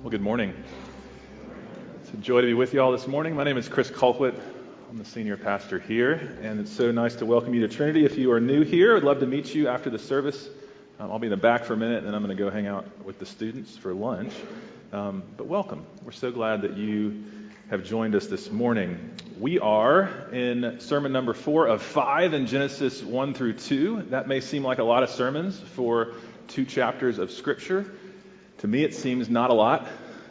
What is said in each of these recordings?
Well, good morning. It's a joy to be with you all this morning. My name is Chris Colquitt. I'm the senior pastor here, and it's so nice to welcome you to Trinity. If you are new here, I'd love to meet you after the service. Um, I'll be in the back for a minute, and then I'm going to go hang out with the students for lunch. Um, but welcome. We're so glad that you have joined us this morning. We are in sermon number four of five in Genesis 1 through 2. That may seem like a lot of sermons for two chapters of Scripture. To me, it seems not a lot,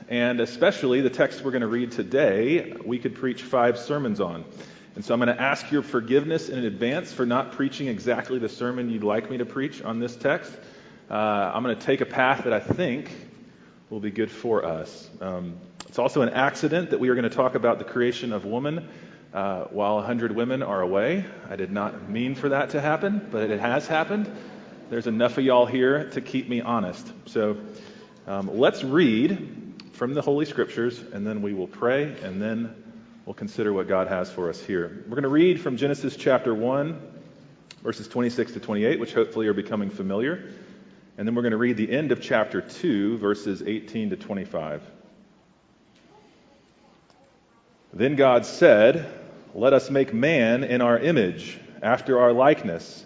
and especially the text we're going to read today, we could preach five sermons on. And so I'm going to ask your forgiveness in advance for not preaching exactly the sermon you'd like me to preach on this text. Uh, I'm going to take a path that I think will be good for us. Um, it's also an accident that we are going to talk about the creation of woman uh, while 100 women are away. I did not mean for that to happen, but it has happened. There's enough of y'all here to keep me honest. So um, let's read from the Holy Scriptures, and then we will pray, and then we'll consider what God has for us here. We're going to read from Genesis chapter 1, verses 26 to 28, which hopefully are becoming familiar. And then we're going to read the end of chapter 2, verses 18 to 25. Then God said, Let us make man in our image, after our likeness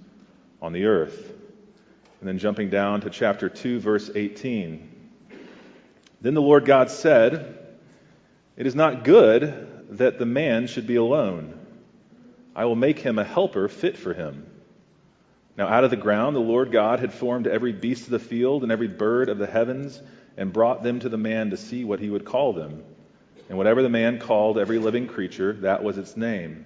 on the earth. And then jumping down to chapter 2, verse 18. Then the Lord God said, It is not good that the man should be alone. I will make him a helper fit for him. Now, out of the ground, the Lord God had formed every beast of the field and every bird of the heavens and brought them to the man to see what he would call them. And whatever the man called every living creature, that was its name.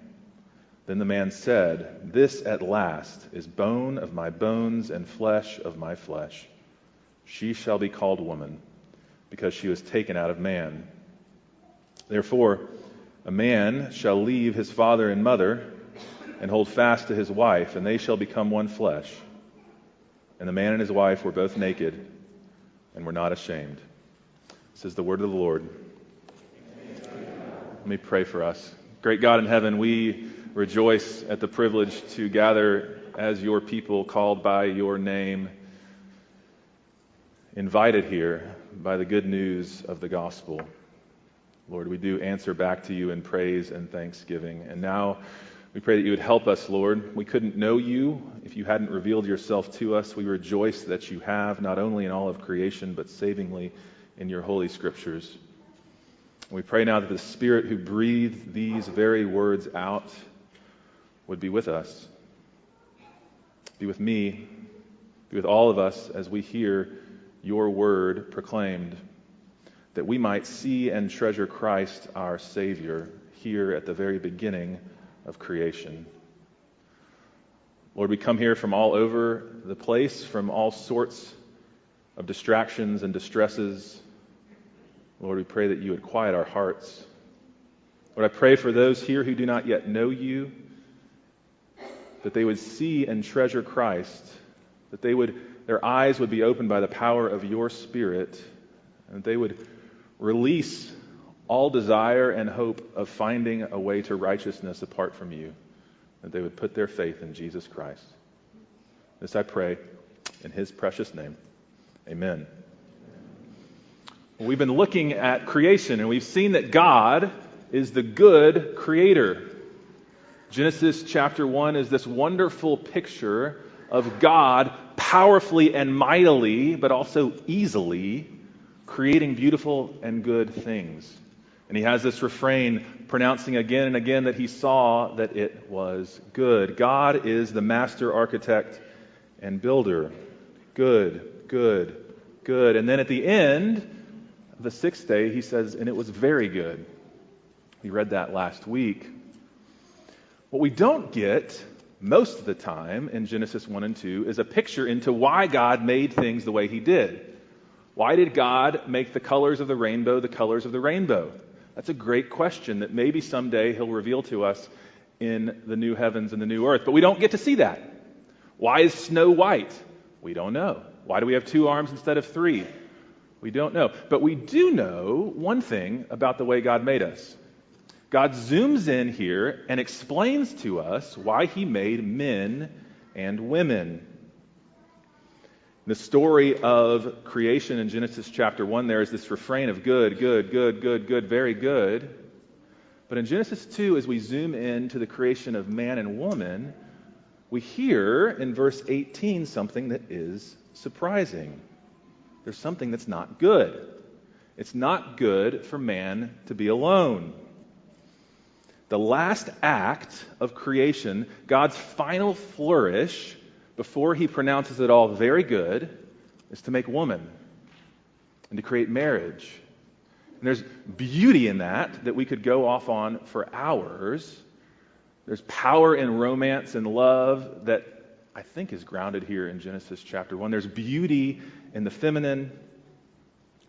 Then the man said, This at last is bone of my bones and flesh of my flesh. She shall be called woman, because she was taken out of man. Therefore, a man shall leave his father and mother and hold fast to his wife, and they shall become one flesh. And the man and his wife were both naked and were not ashamed. This is the word of the Lord. Let me pray for us. Great God in heaven, we rejoice at the privilege to gather as your people called by your name, invited here by the good news of the gospel. Lord, we do answer back to you in praise and thanksgiving. And now we pray that you would help us, Lord. We couldn't know you if you hadn't revealed yourself to us. We rejoice that you have, not only in all of creation, but savingly in your holy scriptures. We pray now that the Spirit who breathed these very words out would be with us. Be with me. Be with all of us as we hear your word proclaimed, that we might see and treasure Christ our Savior here at the very beginning of creation. Lord, we come here from all over the place, from all sorts of distractions and distresses. Lord, we pray that you would quiet our hearts. Lord, I pray for those here who do not yet know you that they would see and treasure Christ, that they would, their eyes would be opened by the power of your Spirit, and that they would release all desire and hope of finding a way to righteousness apart from you, that they would put their faith in Jesus Christ. This I pray in his precious name. Amen. We've been looking at creation and we've seen that God is the good creator. Genesis chapter 1 is this wonderful picture of God powerfully and mightily, but also easily, creating beautiful and good things. And he has this refrain pronouncing again and again that he saw that it was good. God is the master architect and builder. Good, good, good. And then at the end the sixth day, he says, and it was very good. We read that last week. What we don't get most of the time in Genesis 1 and 2 is a picture into why God made things the way he did. Why did God make the colors of the rainbow the colors of the rainbow? That's a great question that maybe someday he'll reveal to us in the new heavens and the new earth. But we don't get to see that. Why is snow white? We don't know. Why do we have two arms instead of three? We don't know. But we do know one thing about the way God made us. God zooms in here and explains to us why he made men and women. The story of creation in Genesis chapter 1, there is this refrain of good, good, good, good, good, very good. But in Genesis 2, as we zoom in to the creation of man and woman, we hear in verse 18 something that is surprising. There's something that's not good. It's not good for man to be alone. The last act of creation, God's final flourish before he pronounces it all very good, is to make woman and to create marriage. And there's beauty in that that we could go off on for hours. There's power in romance and love that I think is grounded here in Genesis chapter 1. There's beauty in the feminine.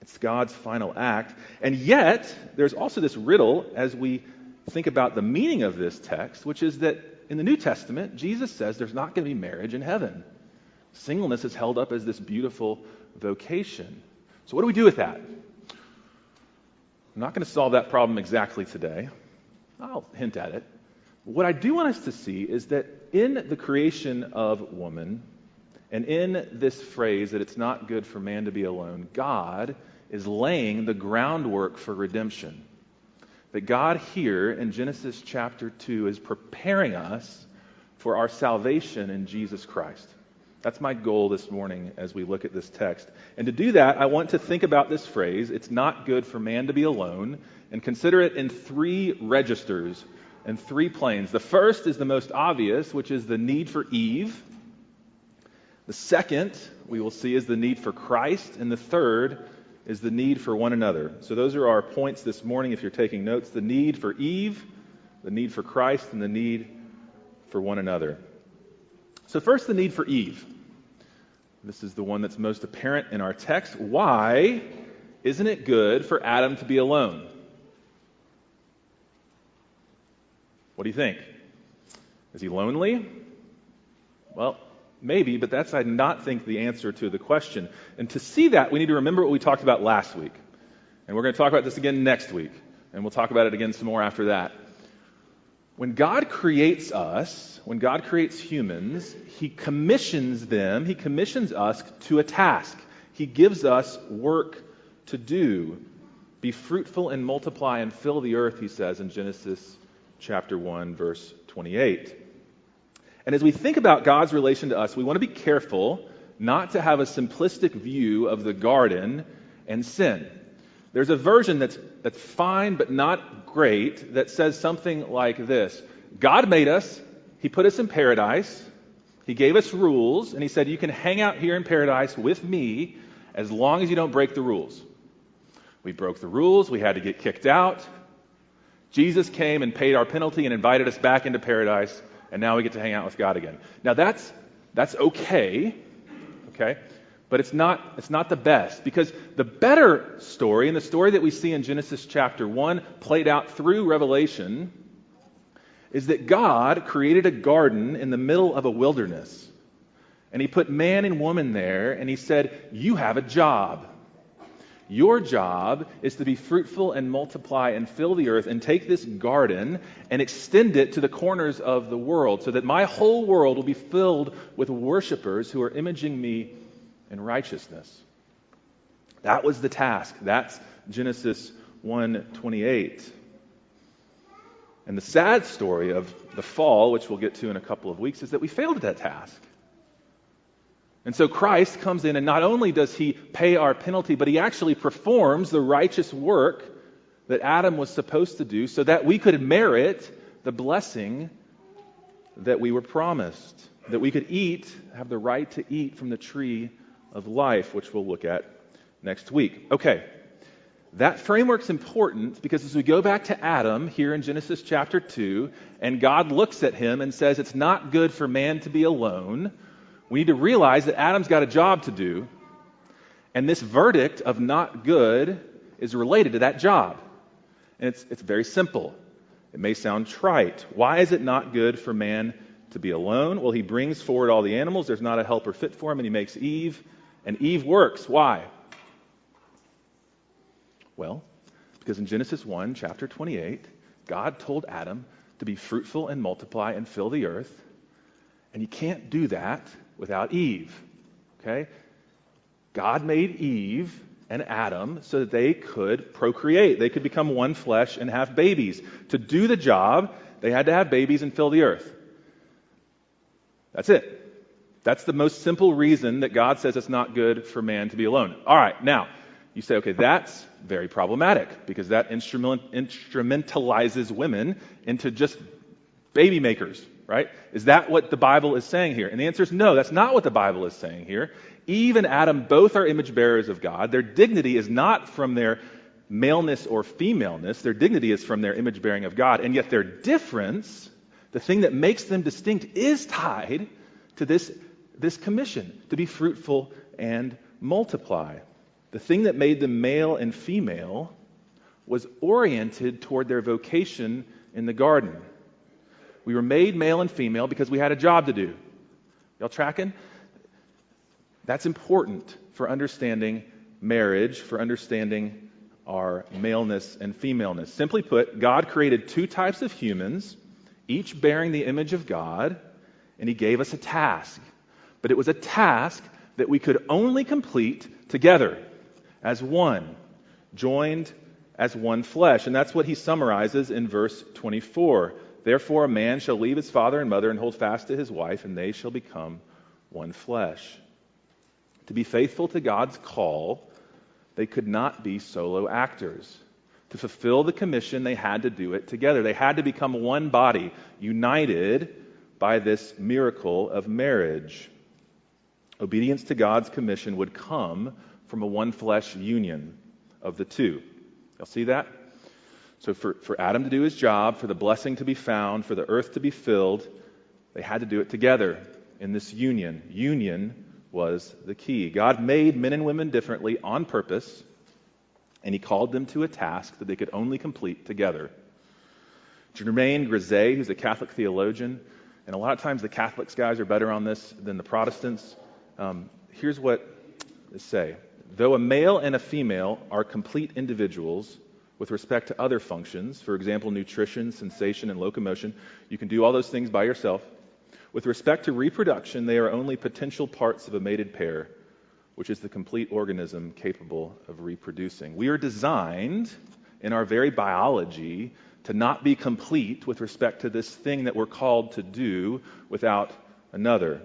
It's God's final act. And yet, there's also this riddle as we think about the meaning of this text, which is that in the New Testament, Jesus says there's not going to be marriage in heaven. Singleness is held up as this beautiful vocation. So, what do we do with that? I'm not going to solve that problem exactly today. I'll hint at it. What I do want us to see is that in the creation of woman, and in this phrase that it's not good for man to be alone, God is laying the groundwork for redemption that God here in Genesis chapter 2 is preparing us for our salvation in Jesus Christ. That's my goal this morning as we look at this text. And to do that, I want to think about this phrase, it's not good for man to be alone, and consider it in three registers and three planes. The first is the most obvious, which is the need for Eve. The second, we will see, is the need for Christ. And the third is the need for one another. So, those are our points this morning if you're taking notes the need for Eve, the need for Christ, and the need for one another. So, first, the need for Eve. This is the one that's most apparent in our text. Why isn't it good for Adam to be alone? What do you think? Is he lonely? Well, Maybe, but that's, I not think, the answer to the question. And to see that, we need to remember what we talked about last week. And we're going to talk about this again next week. And we'll talk about it again some more after that. When God creates us, when God creates humans, He commissions them, He commissions us to a task. He gives us work to do. Be fruitful and multiply and fill the earth, He says in Genesis chapter 1, verse 28. And as we think about God's relation to us, we want to be careful not to have a simplistic view of the garden and sin. There's a version that's, that's fine but not great that says something like this God made us, He put us in paradise, He gave us rules, and He said, You can hang out here in paradise with me as long as you don't break the rules. We broke the rules, we had to get kicked out. Jesus came and paid our penalty and invited us back into paradise and now we get to hang out with God again. Now that's that's okay, okay, but it's not it's not the best because the better story and the story that we see in Genesis chapter one played out through Revelation is that God created a garden in the middle of a wilderness. And he put man and woman there, and he said, You have a job. Your job is to be fruitful and multiply and fill the earth and take this garden and extend it to the corners of the world so that my whole world will be filled with worshipers who are imaging me in righteousness. That was the task. That's Genesis 1:28. And the sad story of the fall, which we'll get to in a couple of weeks, is that we failed at that task. And so Christ comes in, and not only does he pay our penalty, but he actually performs the righteous work that Adam was supposed to do so that we could merit the blessing that we were promised, that we could eat, have the right to eat from the tree of life, which we'll look at next week. Okay. That framework's important because as we go back to Adam here in Genesis chapter 2, and God looks at him and says, It's not good for man to be alone, we need to realize that Adam's got a job to do, and this verdict of not good is related to that job. And it's, it's very simple. It may sound trite. Why is it not good for man to be alone? Well, he brings forward all the animals. There's not a helper fit for him, and he makes Eve. And Eve works. Why? Well, because in Genesis 1, chapter 28, God told Adam to be fruitful and multiply and fill the earth. And you can't do that without Eve. Okay? God made Eve and Adam so that they could procreate. They could become one flesh and have babies. To do the job, they had to have babies and fill the earth. That's it. That's the most simple reason that God says it's not good for man to be alone. All right, now, you say, okay, that's very problematic because that instrument, instrumentalizes women into just baby makers, right? Is that what the Bible is saying here? And the answer is no, that's not what the Bible is saying here. Eve and Adam both are image bearers of God. Their dignity is not from their maleness or femaleness, their dignity is from their image bearing of God. And yet their difference, the thing that makes them distinct, is tied to this this commission to be fruitful and multiply. The thing that made them male and female was oriented toward their vocation in the garden. We were made male and female because we had a job to do. Y'all tracking? That's important for understanding marriage, for understanding our maleness and femaleness. Simply put, God created two types of humans, each bearing the image of God, and He gave us a task but it was a task that we could only complete together as one, joined as one flesh. And that's what he summarizes in verse 24. Therefore, a man shall leave his father and mother and hold fast to his wife, and they shall become one flesh. To be faithful to God's call, they could not be solo actors. To fulfill the commission, they had to do it together. They had to become one body, united by this miracle of marriage. Obedience to God's commission would come from a one flesh union of the two. Y'all see that? So, for, for Adam to do his job, for the blessing to be found, for the earth to be filled, they had to do it together in this union. Union was the key. God made men and women differently on purpose, and he called them to a task that they could only complete together. Germain Grisez, who's a Catholic theologian, and a lot of times the Catholics guys are better on this than the Protestants. Um, here's what they say Though a male and a female are complete individuals with respect to other functions, for example, nutrition, sensation, and locomotion, you can do all those things by yourself. With respect to reproduction, they are only potential parts of a mated pair, which is the complete organism capable of reproducing. We are designed in our very biology to not be complete with respect to this thing that we're called to do without another.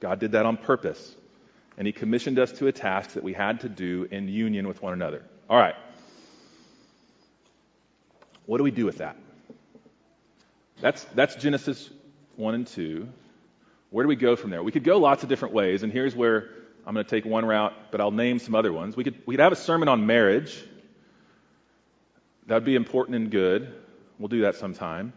God did that on purpose. And He commissioned us to a task that we had to do in union with one another. All right. What do we do with that? That's, that's Genesis 1 and 2. Where do we go from there? We could go lots of different ways, and here's where I'm going to take one route, but I'll name some other ones. We could, we could have a sermon on marriage. That would be important and good. We'll do that sometime.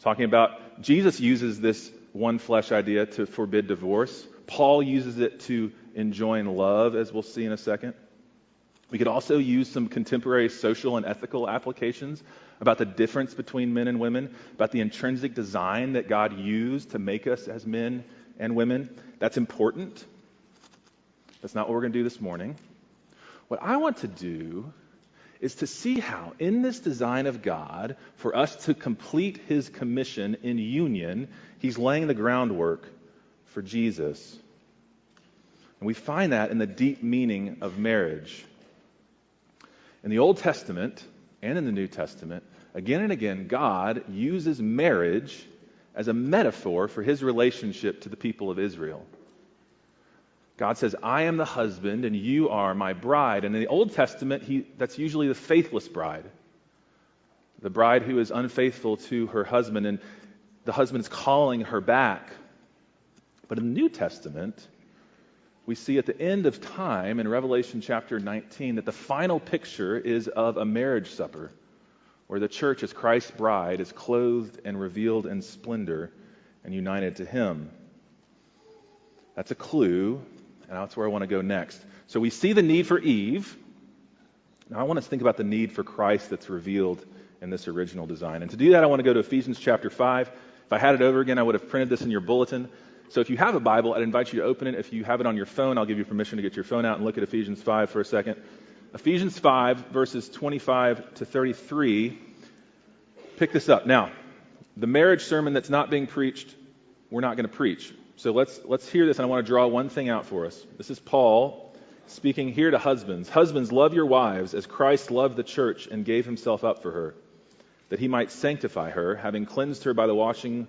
Talking about Jesus uses this one flesh idea to forbid divorce. Paul uses it to enjoin love, as we'll see in a second. We could also use some contemporary social and ethical applications about the difference between men and women, about the intrinsic design that God used to make us as men and women. That's important. That's not what we're going to do this morning. What I want to do is to see how, in this design of God, for us to complete his commission in union, he's laying the groundwork for Jesus. And we find that in the deep meaning of marriage. In the Old Testament and in the New Testament, again and again, God uses marriage as a metaphor for his relationship to the people of Israel. God says, I am the husband and you are my bride. And in the Old Testament, he, that's usually the faithless bride, the bride who is unfaithful to her husband, and the husband is calling her back. But in the New Testament, we see at the end of time in Revelation chapter 19 that the final picture is of a marriage supper where the church, as Christ's bride, is clothed and revealed in splendor and united to him. That's a clue and that's where I want to go next. So we see the need for Eve. Now I want us to think about the need for Christ that's revealed in this original design. And to do that, I want to go to Ephesians chapter 5. If I had it over again, I would have printed this in your bulletin. So if you have a Bible, I'd invite you to open it. If you have it on your phone, I'll give you permission to get your phone out and look at Ephesians 5 for a second. Ephesians 5, verses 25 to 33. Pick this up. Now, the marriage sermon that's not being preached, we're not going to preach. So let's, let's hear this, and I want to draw one thing out for us. This is Paul speaking here to husbands. Husbands, love your wives as Christ loved the church and gave himself up for her, that he might sanctify her, having cleansed her by the washing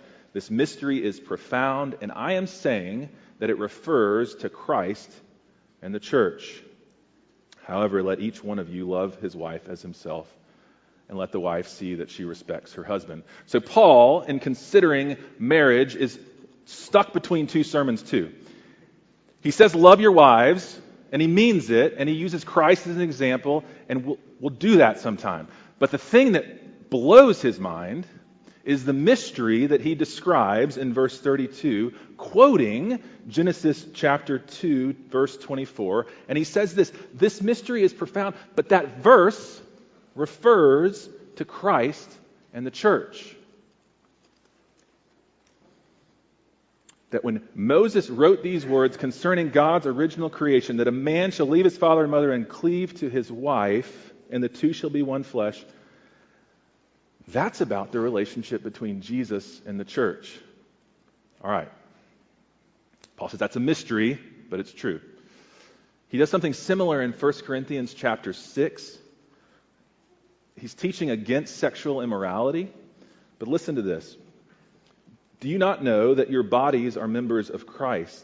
This mystery is profound, and I am saying that it refers to Christ and the church. However, let each one of you love his wife as himself, and let the wife see that she respects her husband. So, Paul, in considering marriage, is stuck between two sermons, too. He says, Love your wives, and he means it, and he uses Christ as an example, and we'll, we'll do that sometime. But the thing that blows his mind is the mystery that he describes in verse 32, quoting Genesis chapter 2, verse 24. And he says this this mystery is profound, but that verse refers to Christ and the church. that when Moses wrote these words concerning God's original creation, that a man shall leave his father and mother and cleave to his wife, and the two shall be one flesh, that's about the relationship between Jesus and the church. All right. Paul says that's a mystery, but it's true. He does something similar in 1 Corinthians chapter 6. He's teaching against sexual immorality. But listen to this. Do you not know that your bodies are members of Christ?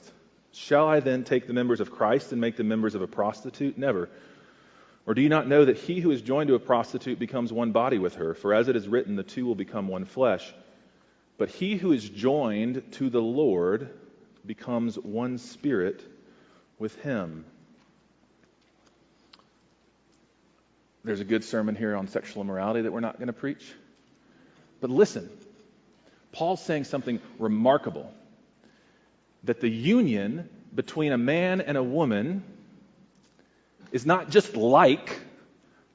Shall I then take the members of Christ and make them members of a prostitute? Never. Or do you not know that he who is joined to a prostitute becomes one body with her? For as it is written, the two will become one flesh. But he who is joined to the Lord becomes one spirit with him. There's a good sermon here on sexual immorality that we're not going to preach. But listen, Paul's saying something remarkable that the union between a man and a woman is not just like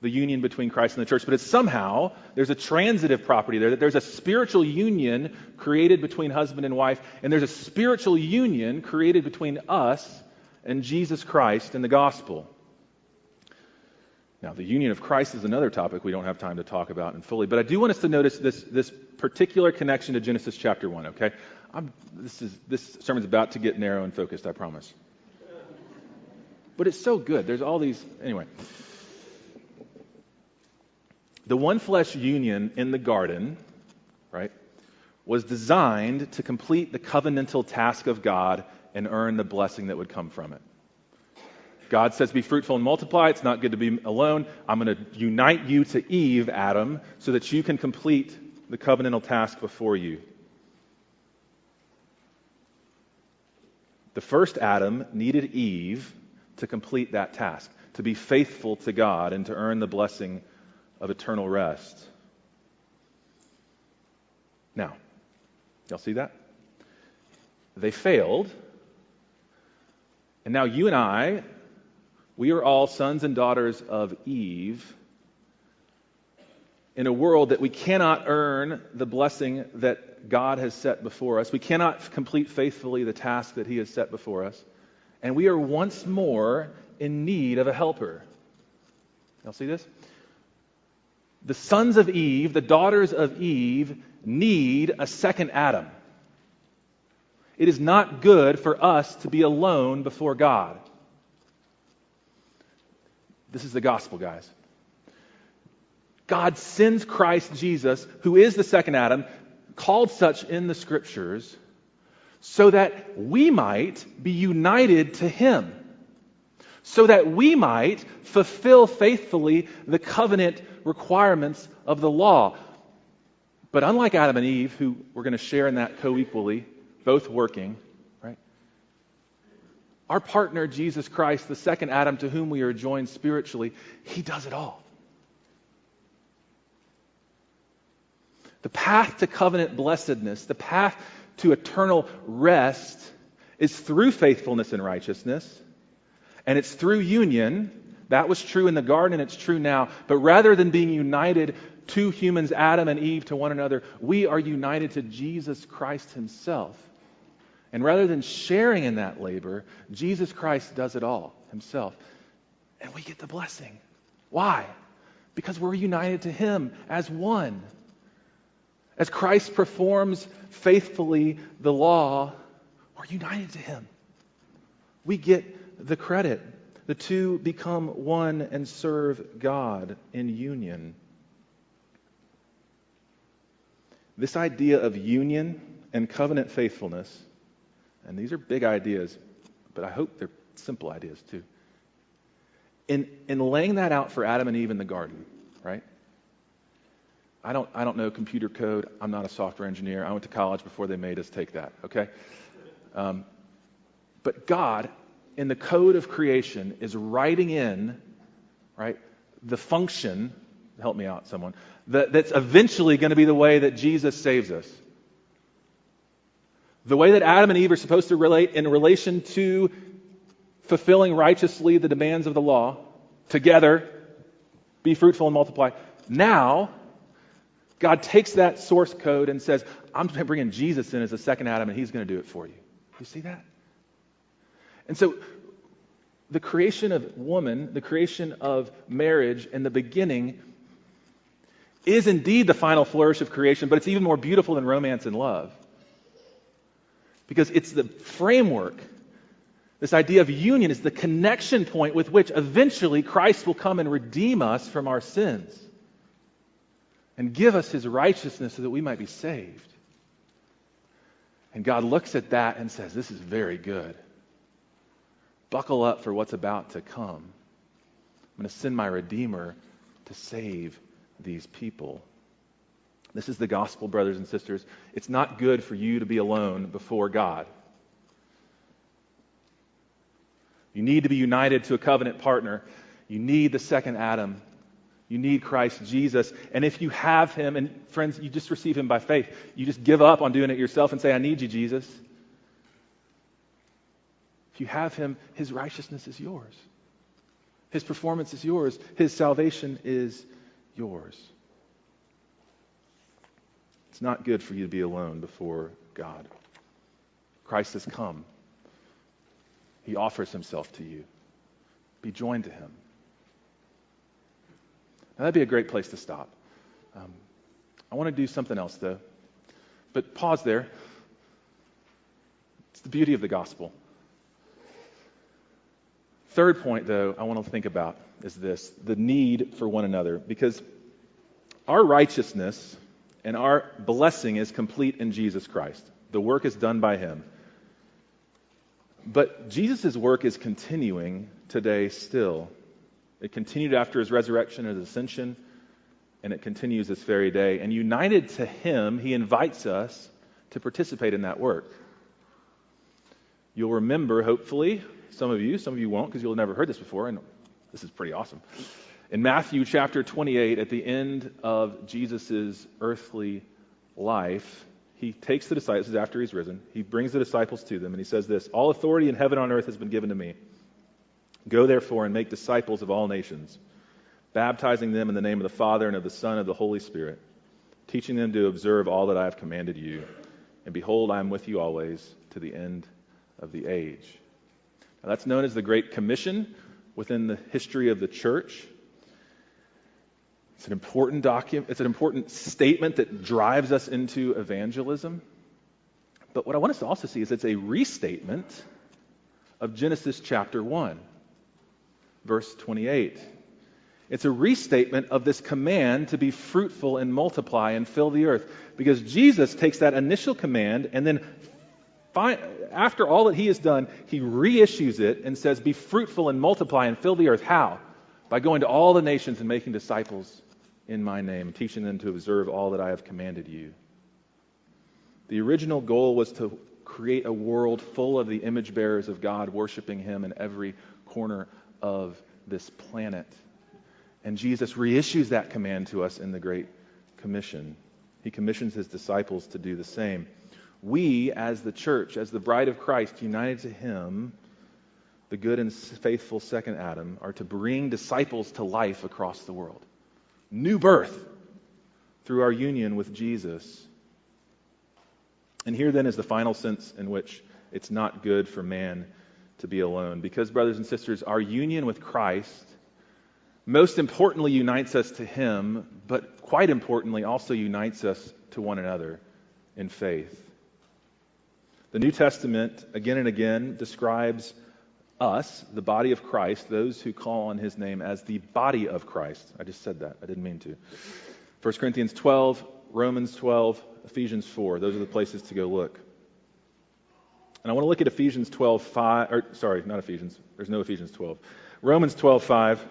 the union between Christ and the church, but it's somehow, there's a transitive property there, that there's a spiritual union created between husband and wife, and there's a spiritual union created between us and Jesus Christ and the gospel. Now, the union of Christ is another topic we don't have time to talk about in fully, but I do want us to notice this, this particular connection to Genesis chapter 1, okay? I'm, this, is, this sermon's about to get narrow and focused, I promise. But it's so good. There's all these. Anyway. The one flesh union in the garden, right, was designed to complete the covenantal task of God and earn the blessing that would come from it. God says, Be fruitful and multiply. It's not good to be alone. I'm going to unite you to Eve, Adam, so that you can complete the covenantal task before you. The first Adam needed Eve to complete that task, to be faithful to God and to earn the blessing of eternal rest. Now, y'all see that? They failed. And now you and I we are all sons and daughters of Eve in a world that we cannot earn the blessing that God has set before us. We cannot complete faithfully the task that He has set before us. And we are once more in need of a helper. Y'all see this? The sons of Eve, the daughters of Eve, need a second Adam. It is not good for us to be alone before God. This is the gospel, guys. God sends Christ Jesus, who is the second Adam, called such in the scriptures, so that we might be united to him, so that we might fulfill faithfully the covenant requirements of the law. But unlike Adam and Eve, who we're going to share in that co equally, both working, right? Our partner, Jesus Christ, the second Adam to whom we are joined spiritually, he does it all. The path to covenant blessedness, the path to eternal rest, is through faithfulness and righteousness, and it's through union. That was true in the garden, and it's true now. But rather than being united two humans, Adam and Eve, to one another, we are united to Jesus Christ Himself. And rather than sharing in that labor, Jesus Christ does it all Himself. And we get the blessing. Why? Because we're united to Him as one. As Christ performs faithfully the law, we're united to Him. We get the credit. The two become one and serve God in union. This idea of union and covenant faithfulness, and these are big ideas, but I hope they're simple ideas too. In, in laying that out for Adam and Eve in the garden, right? I don't, I don't know computer code. I'm not a software engineer. I went to college before they made us take that, okay? Um, but God, in the code of creation, is writing in, right, the function, help me out, someone, that, that's eventually going to be the way that Jesus saves us. The way that Adam and Eve are supposed to relate in relation to fulfilling righteously the demands of the law, together, be fruitful and multiply. Now, God takes that source code and says, I'm bringing Jesus in as a second Adam, and he's going to do it for you. You see that? And so, the creation of woman, the creation of marriage, in the beginning is indeed the final flourish of creation, but it's even more beautiful than romance and love. Because it's the framework. This idea of union is the connection point with which eventually Christ will come and redeem us from our sins and give us his righteousness so that we might be saved. And God looks at that and says, This is very good. Buckle up for what's about to come. I'm going to send my Redeemer to save these people. This is the gospel, brothers and sisters. It's not good for you to be alone before God. You need to be united to a covenant partner. You need the second Adam. You need Christ Jesus. And if you have him, and friends, you just receive him by faith, you just give up on doing it yourself and say, I need you, Jesus. If you have him, his righteousness is yours. His performance is yours. His salvation is yours. It's not good for you to be alone before God. Christ has come. He offers himself to you. Be joined to him. That'd be a great place to stop. Um, I want to do something else, though. But pause there. It's the beauty of the gospel. Third point, though, I want to think about is this the need for one another. Because our righteousness and our blessing is complete in Jesus Christ. The work is done by Him. But Jesus' work is continuing today still. It continued after His resurrection and His ascension, and it continues this very day. And united to Him, He invites us to participate in that work. You'll remember, hopefully, some of you, some of you won't because you'll have never heard this before, and this is pretty awesome. In Matthew chapter 28, at the end of Jesus' earthly life, he takes the disciples, after he's risen, he brings the disciples to them, and he says this All authority in heaven and on earth has been given to me. Go therefore and make disciples of all nations, baptizing them in the name of the Father and of the Son and of the Holy Spirit, teaching them to observe all that I have commanded you. And behold, I am with you always to the end of the age. Now, that's known as the Great Commission within the history of the church. It's an important document, it's an important statement that drives us into evangelism. But what I want us to also see is it's a restatement of Genesis chapter 1, verse 28. It's a restatement of this command to be fruitful and multiply and fill the earth. Because Jesus takes that initial command and then, after all that he has done, he reissues it and says, Be fruitful and multiply and fill the earth. How? By going to all the nations and making disciples in my name, teaching them to observe all that I have commanded you. The original goal was to create a world full of the image bearers of God, worshiping Him in every corner of this planet. And Jesus reissues that command to us in the Great Commission. He commissions His disciples to do the same. We, as the church, as the bride of Christ, united to Him, the good and faithful second Adam, are to bring disciples to life across the world new birth through our union with Jesus. And here then is the final sense in which it's not good for man to be alone. Because, brothers and sisters, our union with Christ most importantly unites us to Him, but quite importantly also unites us to one another in faith. The New Testament, again and again, describes us, the body of Christ, those who call on his name, as the body of Christ. I just said that. I didn't mean to. 1 Corinthians 12, Romans 12, Ephesians 4. Those are the places to go look. And I want to look at Ephesians 12, 5, or sorry, not Ephesians. There's no Ephesians 12. Romans 12, 5,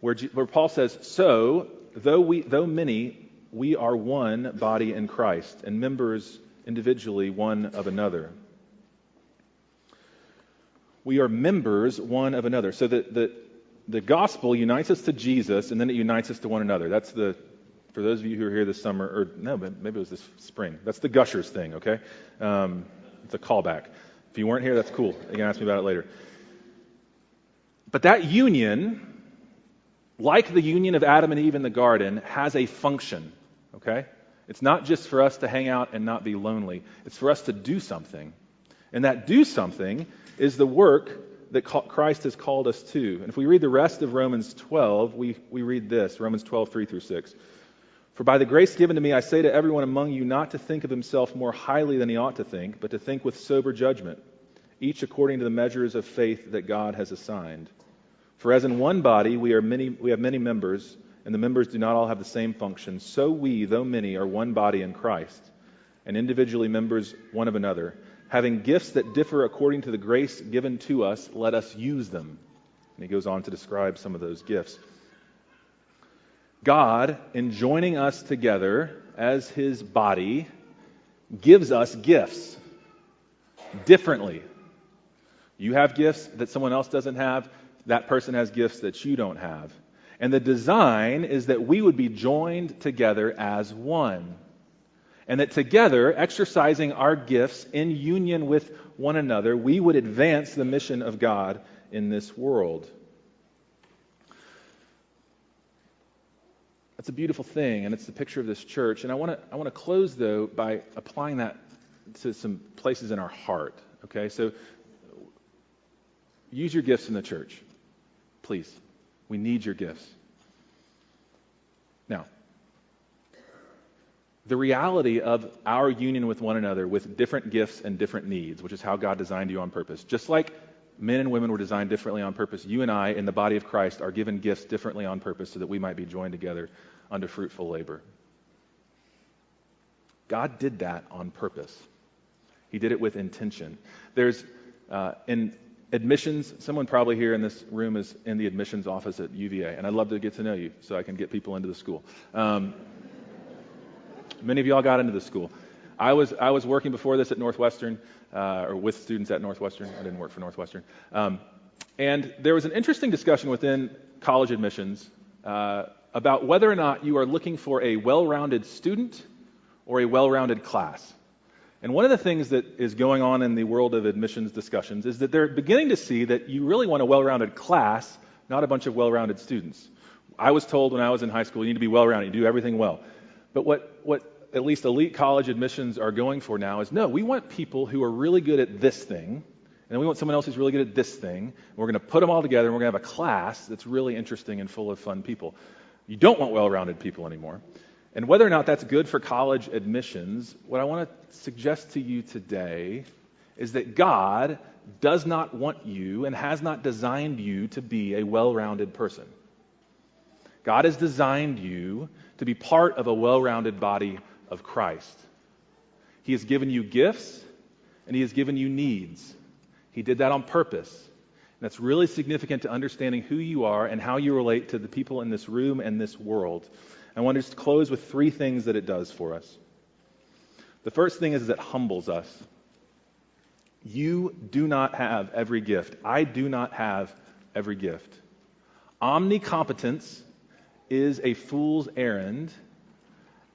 where, where Paul says, So, though, we, though many, we are one body in Christ, and members individually one of another we are members one of another. So the, the, the gospel unites us to Jesus, and then it unites us to one another. That's the, for those of you who are here this summer, or no, maybe it was this spring. That's the gushers thing, okay? Um, it's a callback. If you weren't here, that's cool. You can ask me about it later. But that union, like the union of Adam and Eve in the garden, has a function, okay? It's not just for us to hang out and not be lonely, it's for us to do something. And that do something is the work that Christ has called us to. And if we read the rest of Romans 12, we, we read this Romans 12, 3 through 6. For by the grace given to me, I say to everyone among you not to think of himself more highly than he ought to think, but to think with sober judgment, each according to the measures of faith that God has assigned. For as in one body we, are many, we have many members, and the members do not all have the same function, so we, though many, are one body in Christ, and individually members one of another. Having gifts that differ according to the grace given to us, let us use them. And he goes on to describe some of those gifts. God, in joining us together as his body, gives us gifts differently. You have gifts that someone else doesn't have, that person has gifts that you don't have. And the design is that we would be joined together as one and that together, exercising our gifts in union with one another, we would advance the mission of God in this world. That's a beautiful thing, and it's the picture of this church. And I want to I want to close though by applying that to some places in our heart. Okay, so use your gifts in the church, please. We need your gifts. Now, the reality of our union with one another with different gifts and different needs, which is how God designed you on purpose. Just like men and women were designed differently on purpose, you and I in the body of Christ are given gifts differently on purpose so that we might be joined together under fruitful labor. God did that on purpose. He did it with intention. There's uh, in admissions, someone probably here in this room is in the admissions office at UVA, and I'd love to get to know you so I can get people into the school. Um, Many of y'all got into the school. I was, I was working before this at Northwestern, uh, or with students at Northwestern. I didn't work for Northwestern. Um, and there was an interesting discussion within college admissions uh, about whether or not you are looking for a well rounded student or a well rounded class. And one of the things that is going on in the world of admissions discussions is that they're beginning to see that you really want a well rounded class, not a bunch of well rounded students. I was told when I was in high school, you need to be well rounded, you do everything well. But what, what at least elite college admissions are going for now is no, we want people who are really good at this thing And we want someone else who's really good at this thing. And we're going to put them all together and we're going to have a class that's really interesting and full of fun people. You don't want well rounded people anymore. And whether or not that's good for college admissions, what I want to suggest to you today is that God does not want you and has not designed you to be a well rounded person. God has designed you to be part of a well rounded body of Christ. He has given you gifts and He has given you needs. He did that on purpose. And that's really significant to understanding who you are and how you relate to the people in this room and this world. I want to just close with three things that it does for us. The first thing is that it humbles us. You do not have every gift. I do not have every gift. Omnicompetence is a fool's errand,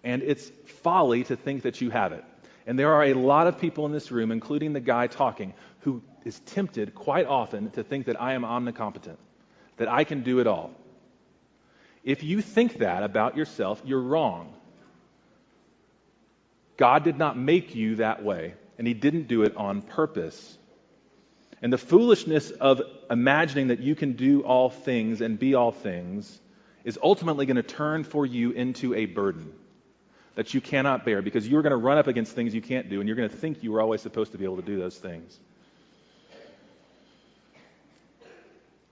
and it's folly to think that you have it. And there are a lot of people in this room, including the guy talking, who is tempted quite often to think that I am omnicompetent, that I can do it all. If you think that about yourself, you're wrong. God did not make you that way, and He didn't do it on purpose. And the foolishness of imagining that you can do all things and be all things is ultimately going to turn for you into a burden that you cannot bear because you're going to run up against things you can't do, and you're going to think you were always supposed to be able to do those things.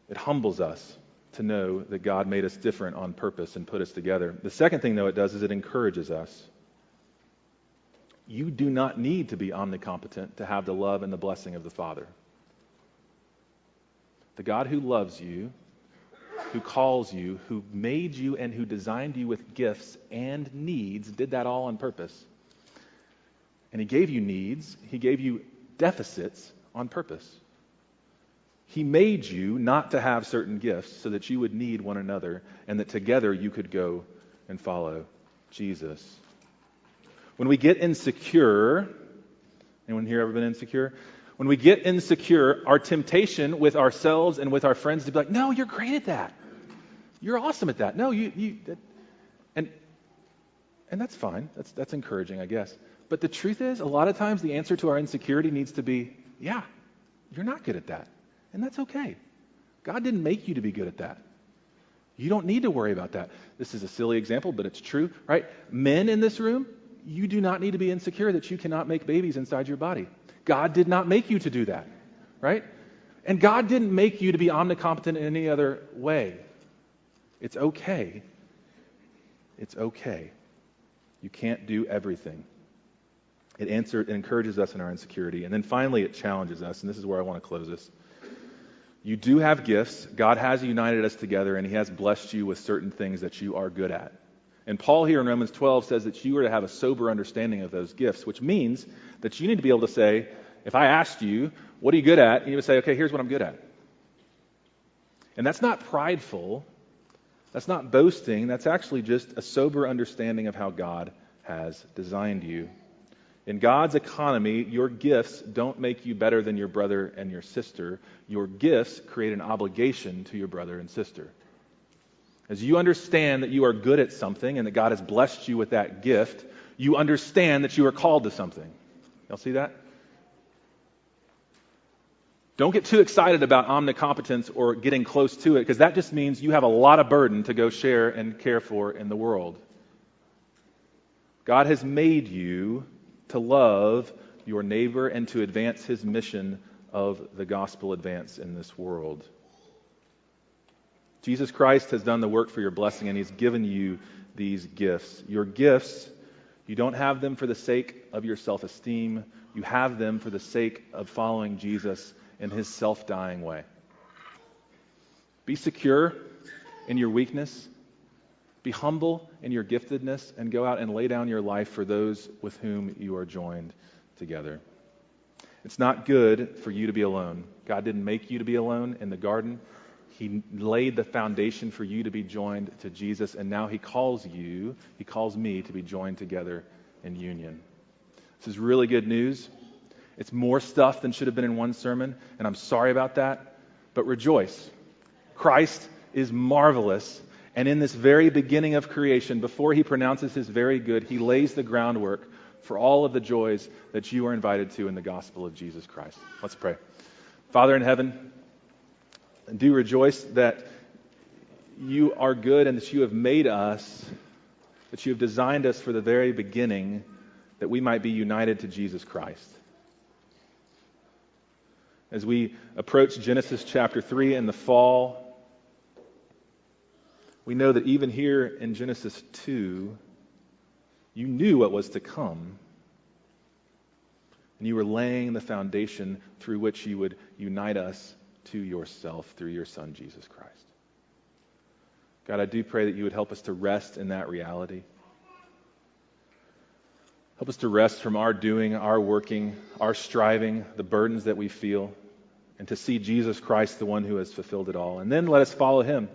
It humbles us to know that God made us different on purpose and put us together. The second thing, though, it does is it encourages us. You do not need to be omnicompetent to have the love and the blessing of the Father. The God who loves you, who calls you, who made you, and who designed you with gifts and needs did that all on purpose. And He gave you needs, He gave you deficits on purpose. He made you not to have certain gifts so that you would need one another and that together you could go and follow Jesus. When we get insecure, anyone here ever been insecure? When we get insecure, our temptation with ourselves and with our friends to be like, no, you're great at that. You're awesome at that. No, you, you, that, and, and that's fine. That's, that's encouraging, I guess. But the truth is, a lot of times the answer to our insecurity needs to be, yeah, you're not good at that. And that's okay. God didn't make you to be good at that. You don't need to worry about that. This is a silly example, but it's true, right? Men in this room, you do not need to be insecure that you cannot make babies inside your body. God did not make you to do that, right? And God didn't make you to be omnicompetent in any other way. It's okay. It's okay. You can't do everything. It, encourages us in our insecurity. And then finally, it challenges us. And this is where I want to close this. You do have gifts. God has united us together, and He has blessed you with certain things that you are good at. And Paul here in Romans 12 says that you are to have a sober understanding of those gifts, which means that you need to be able to say, if I asked you, what are you good at? And you would say, okay, here's what I'm good at. And that's not prideful. That's not boasting. That's actually just a sober understanding of how God has designed you. In God's economy, your gifts don't make you better than your brother and your sister. Your gifts create an obligation to your brother and sister. As you understand that you are good at something and that God has blessed you with that gift, you understand that you are called to something. Y'all see that? Don't get too excited about omnicompetence or getting close to it because that just means you have a lot of burden to go share and care for in the world. God has made you to love your neighbor and to advance his mission of the gospel advance in this world. Jesus Christ has done the work for your blessing, and he's given you these gifts. Your gifts, you don't have them for the sake of your self esteem, you have them for the sake of following Jesus in his self dying way. Be secure in your weakness. Be humble in your giftedness and go out and lay down your life for those with whom you are joined together. It's not good for you to be alone. God didn't make you to be alone in the garden. He laid the foundation for you to be joined to Jesus, and now He calls you, He calls me to be joined together in union. This is really good news. It's more stuff than should have been in one sermon, and I'm sorry about that, but rejoice. Christ is marvelous and in this very beginning of creation, before he pronounces his very good, he lays the groundwork for all of the joys that you are invited to in the gospel of Jesus Christ. Let's pray. Father in heaven, do rejoice that you are good and that you have made us, that you have designed us for the very beginning that we might be united to Jesus Christ. As we approach Genesis chapter 3 and the fall, we know that even here in Genesis 2, you knew what was to come. And you were laying the foundation through which you would unite us to yourself through your Son, Jesus Christ. God, I do pray that you would help us to rest in that reality. Help us to rest from our doing, our working, our striving, the burdens that we feel, and to see Jesus Christ, the one who has fulfilled it all. And then let us follow him,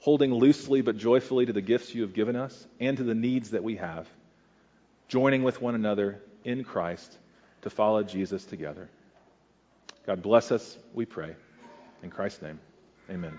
holding loosely but joyfully to the gifts you have given us and to the needs that we have, joining with one another in Christ to follow Jesus together. God bless us, we pray. In Christ's name, amen.